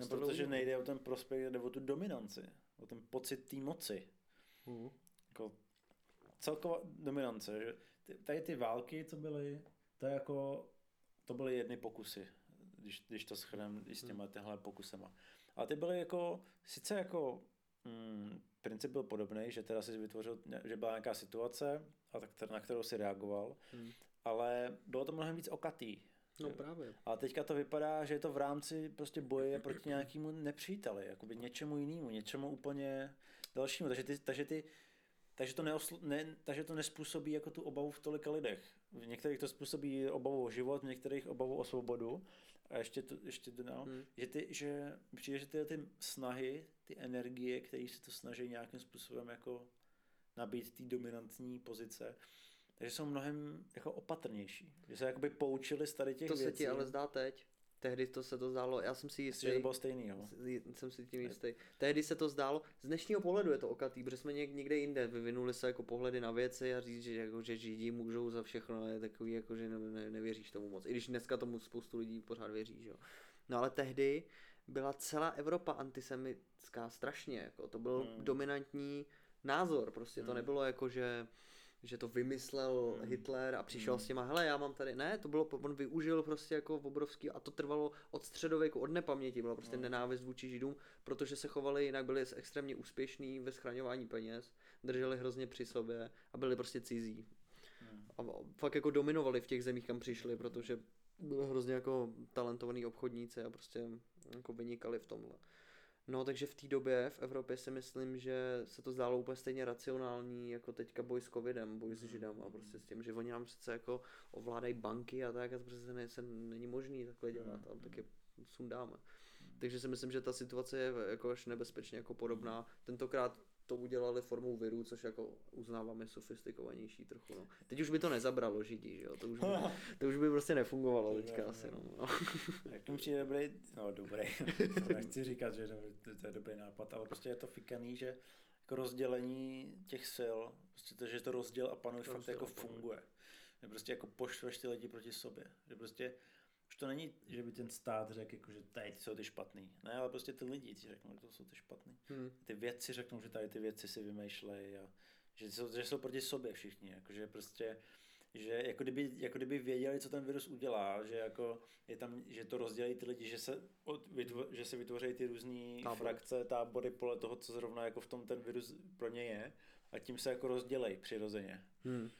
No, to protože nejde o ten prospekt, jde o tu dominanci, o ten pocit té moci. Mhm. Jako celková dominance. Že ty, tady ty války, co byly, to je jako, to byly jedny pokusy, když, když to shrnem i s těma těhle pokusema. Ale ty byly jako, sice jako, mm, princip byl podobný, že teda si vytvořil, že byla nějaká situace, a tak, na kterou si reagoval, Hmm. ale bylo to mnohem víc okatý. No právě. A teďka to vypadá, že je to v rámci prostě boje proti nějakému nepříteli, jakoby něčemu jinému, něčemu úplně dalšímu. Takže, ty, takže, ty, takže, to neosl, ne, takže to nespůsobí jako tu obavu v tolika lidech. V některých to způsobí obavu o život, v některých obavu o svobodu. A ještě, to, ještě Hmm. hmm. že, ty, že přijde, že ty, ty snahy, ty energie, které se to snaží nějakým způsobem jako nabít té dominantní pozice, takže jsou mnohem jako opatrnější. Že se jakoby poučili z tady těch To se věcí. ti ale zdá teď. Tehdy to se to zdálo, já jsem si jistý. Myslím, že to bylo stejný, jo. Jsem si tím jistý. Tehdy se to zdálo, z dnešního pohledu je to okatý, protože jsme něk- někde jinde vyvinuli se jako pohledy na věci a říct, že, jako, že židi můžou za všechno, je takový, jako, že ne, ne, nevěříš tomu moc. I když dneska tomu spoustu lidí pořád věří, že jo. No ale tehdy byla celá Evropa antisemitská strašně, jako, to byl hmm. dominantní názor, prostě to nebylo jako, že že to vymyslel hmm. Hitler a přišel hmm. s těma, hele, já mám tady, ne, to bylo, on využil prostě jako obrovský, a to trvalo od středověku, od nepaměti, byla prostě hmm. nenávist vůči židům, protože se chovali jinak, byli extrémně úspěšní ve schraňování peněz, drželi hrozně při sobě a byli prostě cizí. Hmm. A fakt jako dominovali v těch zemích, kam přišli, protože byli hrozně jako talentovaní obchodníci a prostě jako vynikali v tomhle. No, takže v té době v Evropě si myslím, že se to zdálo úplně stejně racionální, jako teďka boj s covidem, boj s židem a prostě s tím, že oni nám přece jako ovládají banky a tak a to prostě ne, se není možný takhle dělat, ale tak je sundáme. Takže si myslím, že ta situace je jako až nebezpečně jako podobná. Tentokrát to udělali formou viru, což jako uznáváme sofistikovanější trochu. No. Teď už by to nezabralo židi, že jo? To už by, to už by prostě nefungovalo teďka asi. No. no. Jak mi přijde dobrý, no dobrý, nechci říkat, že to, to je dobrý nápad, ale prostě je to fikaný, že jako rozdělení těch sil, prostě to, že to rozděl a panuje fakt jako funguje. Že prostě jako poštveš ty lidi proti sobě. Že prostě už to není, že by ten stát řekl, jako, že tady jsou ty špatný. Ne, ale prostě ty lidi ti řeknou, že to jsou ty špatný. Hmm. Ty vědci řeknou, že tady ty věci si vymýšlejí a že jsou, že jsou proti sobě všichni. Jako, že prostě že jako kdyby, jako kdyby věděli, co ten virus udělá, že, jako je tam, že to rozdělí ty lidi, že se, od, vytvo, že se vytvoří ty různé frakce, tábory podle toho, co zrovna jako v tom ten virus pro ně je a tím se jako rozdělej přirozeně. Hmm.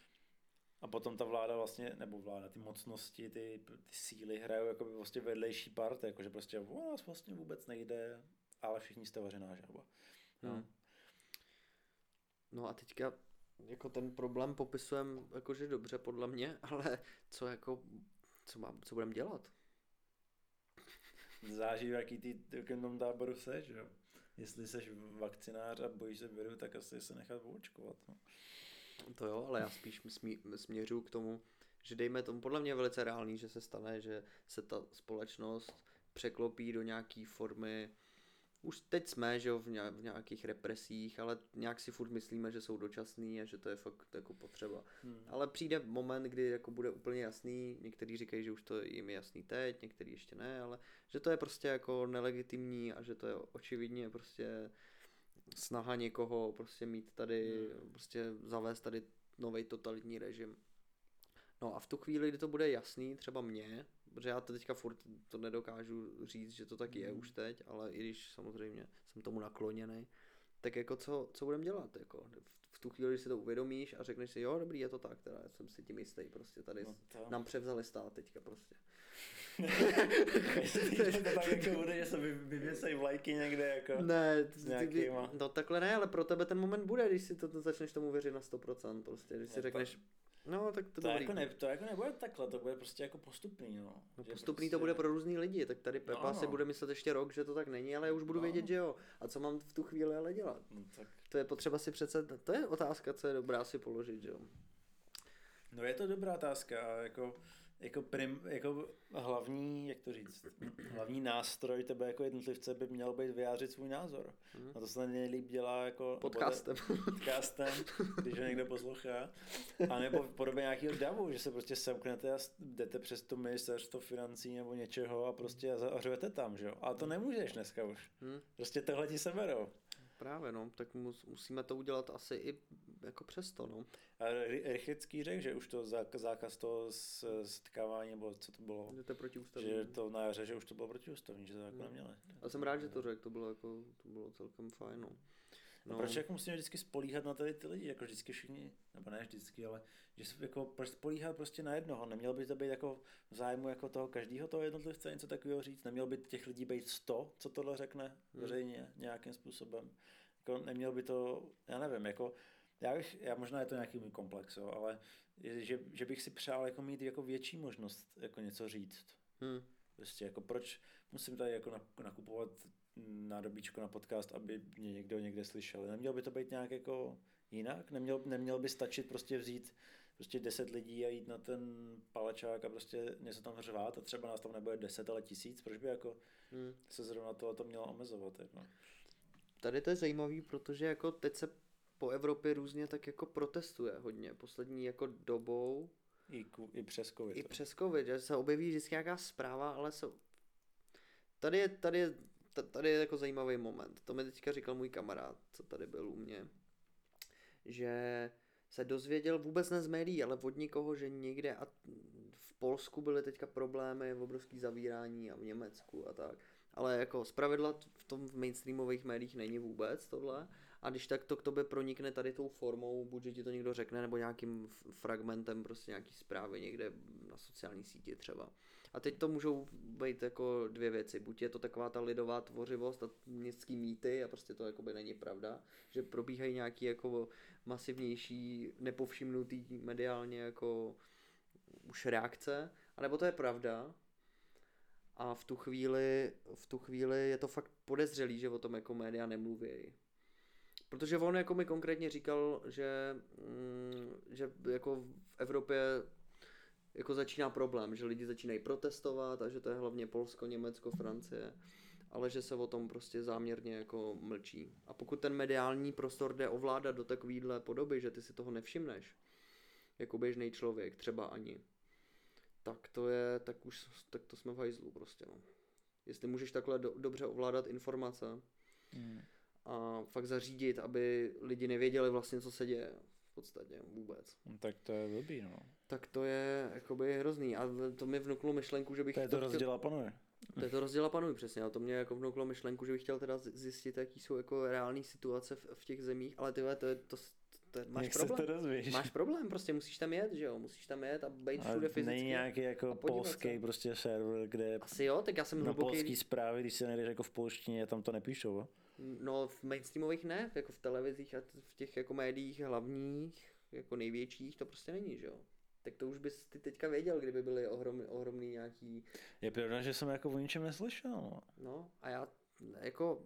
A potom ta vláda vlastně, nebo vláda, ty mocnosti, ty, ty síly hrajou jako by vlastně vedlejší part, jako že prostě o nás vlastně vůbec nejde, ale všichni jste vařená žába. No. Hmm. No a teďka jako ten problém popisujeme jakože dobře podle mě, ale co jako, co, mám, co budeme dělat? Záží, v jaký ty v jakém tom táboru seš, že jo. Jestli seš vakcinář a bojíš se viru, tak asi se nechat očkovat. No. To jo, ale já spíš smí, směřuji k tomu, že dejme tomu, podle mě je velice reálný, že se stane, že se ta společnost překlopí do nějaký formy, už teď jsme, že jo, v nějakých represích, ale nějak si furt myslíme, že jsou dočasný a že to je fakt jako potřeba. Hmm. Ale přijde moment, kdy jako bude úplně jasný, někteří říkají, že už to jim je jasný teď, někteří ještě ne, ale že to je prostě jako nelegitimní a že to je očividně prostě snaha někoho prostě mít tady, hmm. prostě zavést tady nový totalitní režim. No a v tu chvíli, kdy to bude jasný, třeba mě, protože já to teďka furt to nedokážu říct, že to tak je už teď, ale i když samozřejmě jsem tomu nakloněný, tak jako co, co budeme dělat? Jako v, tu chvíli, když si to uvědomíš a řekneš si, jo, dobrý, je to tak, teda jsem si tím jistý, prostě tady no to- nám převzali stát teďka prostě. to tak jako bude, že se vy, vyvěsejí vlajky někde jako. Ne, s nějakýma. no takhle ne, ale pro tebe ten moment bude, když si to, to začneš tomu věřit na 100%, prostě, když si No, řekneš, no tak to, To, jako ne, to jako nebude takhle, to bude prostě jako postupný, no. No postupný prostě... to bude pro různý lidi, tak tady Pepa No. si bude myslet ještě rok, že to tak není, ale já už budu No. vědět, že jo. A co mám v tu chvíli ale dělat? No, tak, To je potřeba si přece, to je otázka, co je dobrá si položit, že jo. no je to dobrá otázka jako jako, prim, jako hlavní, jak to říct, hlavní nástroj tebe jako jednotlivce by měl být vyjádřit svůj názor. Hmm. A to se nejlíp dělá jako... Podcastem. Podcastem, když ho někdo poslouchá. A nebo v podobě nějakého davu, že se prostě semknete a jdete přes to ministerstvo financí nebo něčeho a prostě a tam, že jo. Ale to nemůžeš dneska už. Hmm. Prostě tohle ti seberou. Právě, no, tak mus, musíme to udělat asi i jako přesto, no. A Rychlický řekl, že už to zákaz toho setkávání, nebo co to bylo? Že to je protiústavní. Že to na jaře, že už to bylo protiústavní, že to jako no. neměli. A jsem rád, že to řekl, to bylo jako, to bylo celkem fajn, no. No. A proč jako musíme vždycky spolíhat na tady ty lidi, jako vždycky všichni, nebo ne vždycky, ale že se jako proč spolíhat prostě na jednoho, nemělo by to být jako v zájmu jako toho každého toho jednotlivce něco takového říct, nemělo by těch lidí být sto, co tohle řekne hmm. veřejně nějakým způsobem, jako nemělo by to, já nevím, jako já, bych, já možná je to nějaký můj komplex, jo, ale že, že bych si přál jako mít jako větší možnost jako něco říct. Hmm. Prostě jako proč musím tady jako nakupovat nádobíčko na podcast, aby mě někdo někde slyšel. Nemělo by to být nějak jako jinak? Neměl, neměl by stačit prostě vzít prostě deset lidí a jít na ten palečák a prostě něco tam řvát a třeba nás tam nebude deset, ale tisíc, proč by jako hmm. se zrovna to, to mělo omezovat? Jako? Tady to je zajímavý, protože jako teď se po Evropě různě tak jako protestuje hodně poslední jako dobou. I, ku, i přes covid. I přes covid, že se objeví vždycky nějaká zpráva, ale se... Tady je, tady je, tady je jako zajímavý moment. To mi teďka říkal můj kamarád, co tady byl u mě, že se dozvěděl vůbec ne z médií, ale od nikoho, že někde a v Polsku byly teďka problémy, v obrovský zavírání a v Německu a tak. Ale jako zpravidla v tom v mainstreamových médiích není vůbec tohle a když tak to k tobě pronikne tady tou formou, buď že ti to někdo řekne, nebo nějakým fragmentem prostě nějaký zprávy někde na sociální síti třeba. A teď to můžou být jako dvě věci. Buď je to taková ta lidová tvořivost a městský mýty a prostě to jakoby není pravda, že probíhají nějaký jako masivnější, nepovšimnutý mediálně jako už reakce, anebo to je pravda a v tu chvíli, v tu chvíli je to fakt podezřelý, že o tom jako média nemluví. Protože on jako mi konkrétně říkal, že, mm, že jako v Evropě jako začíná problém, že lidi začínají protestovat a že to je hlavně Polsko, Německo, Francie, ale že se o tom prostě záměrně jako mlčí. A pokud ten mediální prostor jde ovládat do takovýhle podoby, že ty si toho nevšimneš, jako běžný člověk, třeba ani, tak to je, tak už, tak to jsme v hajzlu prostě, no. Jestli můžeš takhle do, dobře ovládat informace, hmm a fakt zařídit, aby lidi nevěděli vlastně, co se děje v podstatě vůbec. No, tak to je blbý, no. Tak to je jakoby hrozný a to mi vnuklo myšlenku, že bych... To je to, to rozděla panuje. To je to rozděla panuje, přesně. A to mě jako vnuklo myšlenku, že bych chtěl teda zjistit, jaký jsou jako reální situace v, v těch zemích, ale tyhle, to je, to, to, máš Jak problém. Se to dozvíš? Máš problém, prostě musíš tam jet, že jo, musíš tam jet a být všude fyzicky. Není nějaký jako polský se. prostě server, kde... Asi jo, tak já jsem na hluboký... polský zprávy, když se nejdeš jako v polštině, tam to nepíšou, No v mainstreamových ne, jako v televizích a v těch jako médiích hlavních, jako největších, to prostě není, že jo. Tak to už bys ty teďka věděl, kdyby byly ohromný, ohromný nějaký... Je pravda, že jsem jako o ničem neslyšel. No. no a já jako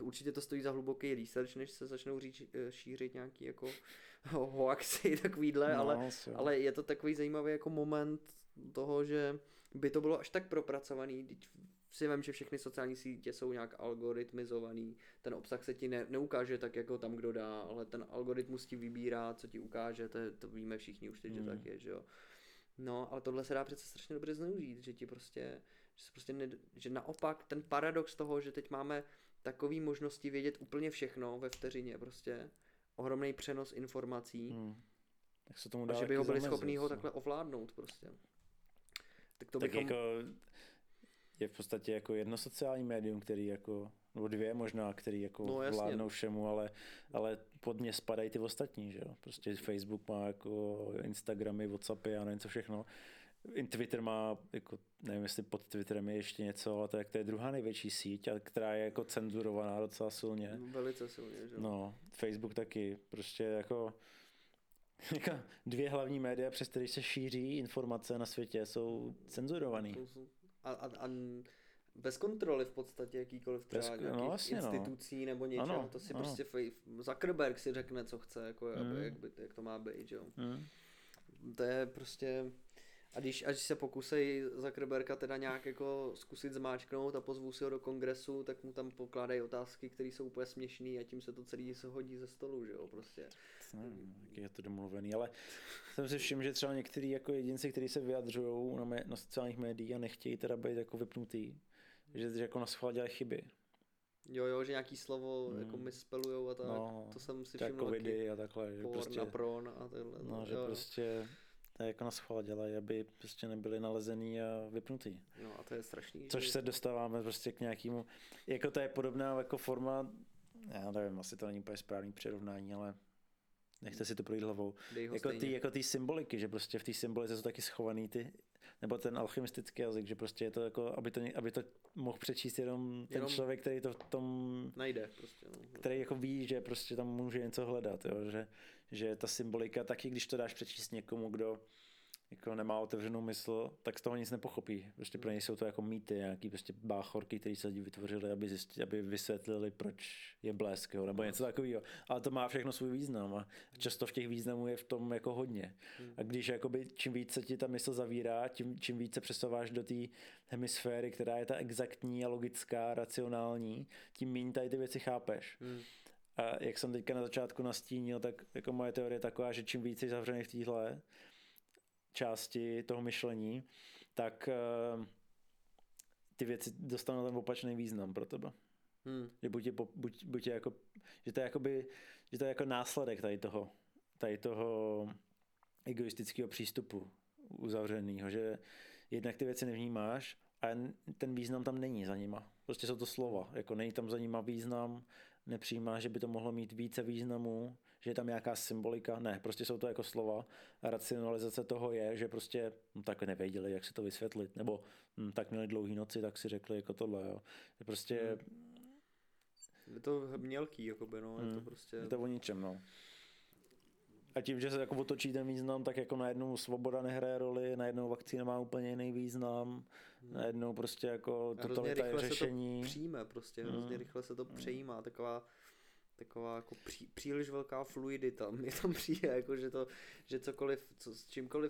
určitě to stojí za hluboký research, než se začnou říč, eh, šířit nějaký jako hoaxy takovýhle, no, ale, ale je to takový zajímavý jako moment toho, že by to bylo až tak propracovaný, si vím, že všechny sociální sítě jsou nějak algoritmizovaný, ten obsah se ti ne, neukáže tak jako tam kdo dá, ale ten algoritmus ti vybírá, co ti ukáže, to, to víme všichni už teď, mm. že tak je, že jo. No, ale tohle se dá přece strašně dobře zneužít, že ti prostě, že, se prostě ne, že naopak ten paradox toho, že teď máme takové možnosti vědět úplně všechno ve vteřině, prostě ohromný přenos informací, mm. tak se tomu dá a že by ho byli schopni ho takhle ovládnout prostě. Tak to tak bychom... jako je v podstatě jako jedno sociální médium, který jako, nebo dvě možná, který jako no, vládnou všemu, ale, ale pod mě spadají ty ostatní, že jo. Prostě Facebook má jako Instagramy, Whatsappy a nevím co všechno. Twitter má, jako, nevím jestli pod Twitterem je ještě něco, ale to je, to je druhá největší síť, která je jako cenzurovaná docela silně. No, velice silně, že No, Facebook taky, prostě jako jako dvě hlavní média, přes které se šíří informace na světě, jsou cenzurované a, a, a bez kontroly v podstatě jakýkoliv třeba bez, no, vlastně, no. institucí no. nebo něčeho, ano, to si ano. prostě Zuckerberg si řekne, co chce, jako, mm. jak, by, jak to má být, jo. Mm. To je prostě, A když, až se pokusej Zuckerberga teda nějak jako zkusit zmáčknout a pozvou si ho do kongresu, tak mu tam pokládají otázky, které jsou úplně směšné a tím se to celý se hodí ze stolu, že jo, prostě. Nevím, jak je to domluvený, ale jsem si všiml, že třeba některý jako jedinci, kteří se vyjadřují na, mé, na sociálních médiích a nechtějí teda být jako vypnutý, že, že jako na schvál dělají chyby. Jo, jo, že nějaký slovo hmm. jako spelujou a tak, no, to jsem si všiml taky. a takhle, že prostě, na pron a takhle. No, no že jo. prostě to jako na schvál dělají, aby prostě nebyli nalezený a vypnutý. No a to je strašný. Což se dostáváme prostě k nějakému, jako to je podobná jako forma, já nevím, asi to není úplně správný přirovnání, ale nechte si to projít hlavou. Jako ty, jako ty symboliky, že prostě v té symbolice jsou taky schovaný ty, nebo ten alchymistický jazyk, že prostě je to jako, aby to, aby to mohl přečíst jenom ten jenom člověk, který to v tom... Najde prostě. No. Který jako ví, že prostě tam může něco hledat, jo? Že, že ta symbolika, taky když to dáš přečíst někomu, kdo jako nemá otevřenou mysl, tak z toho nic nepochopí. Prostě pro něj jsou to jako mýty, nějaký prostě báchorky, které se lidi vytvořili, aby, zjistili, aby vysvětlili, proč je blesk, jo, nebo něco takového. Ale to má všechno svůj význam a často v těch významů je v tom jako hodně. A když jakoby, čím více ti ta mysl zavírá, tím, čím více přesouváš do té hemisféry, která je ta exaktní a logická, racionální, tím méně tady ty věci chápeš. Hmm. A jak jsem teďka na začátku nastínil, tak jako moje teorie je taková, že čím více je zavřený v téhle, části toho myšlení, tak uh, ty věci dostanou ten opačný význam pro tebe. Hmm. Že, buď je, buď, buď je jako, že to je jakoby, že to je jako následek tady toho, tady toho egoistického přístupu uzavřeného, že jednak ty věci nevnímáš a ten význam tam není za nima. Prostě jsou to slova, jako není tam za nima význam, nepřijímáš, že by to mohlo mít více významů, že je tam nějaká symbolika, ne, prostě jsou to jako slova. A racionalizace toho je, že prostě no, tak nevěděli, jak se to vysvětlit, nebo hm, tak měli dlouhý noci, tak si řekli jako tohle, jo. Je prostě... Hmm. Je to mělký, jakoby, no, je to hmm. prostě... Je to o ničem, no. A tím, že se jako otočí ten význam, tak jako najednou svoboda nehraje roli, najednou vakcína má úplně jiný význam, hmm. najednou prostě jako totalita je řešení. Se to přijme prostě, hmm. hrozně rychle se to hmm. přejímá, taková taková jako pří, příliš velká fluidita. Mně tam přijde, jako že, to, že cokoliv, co, s čímkoliv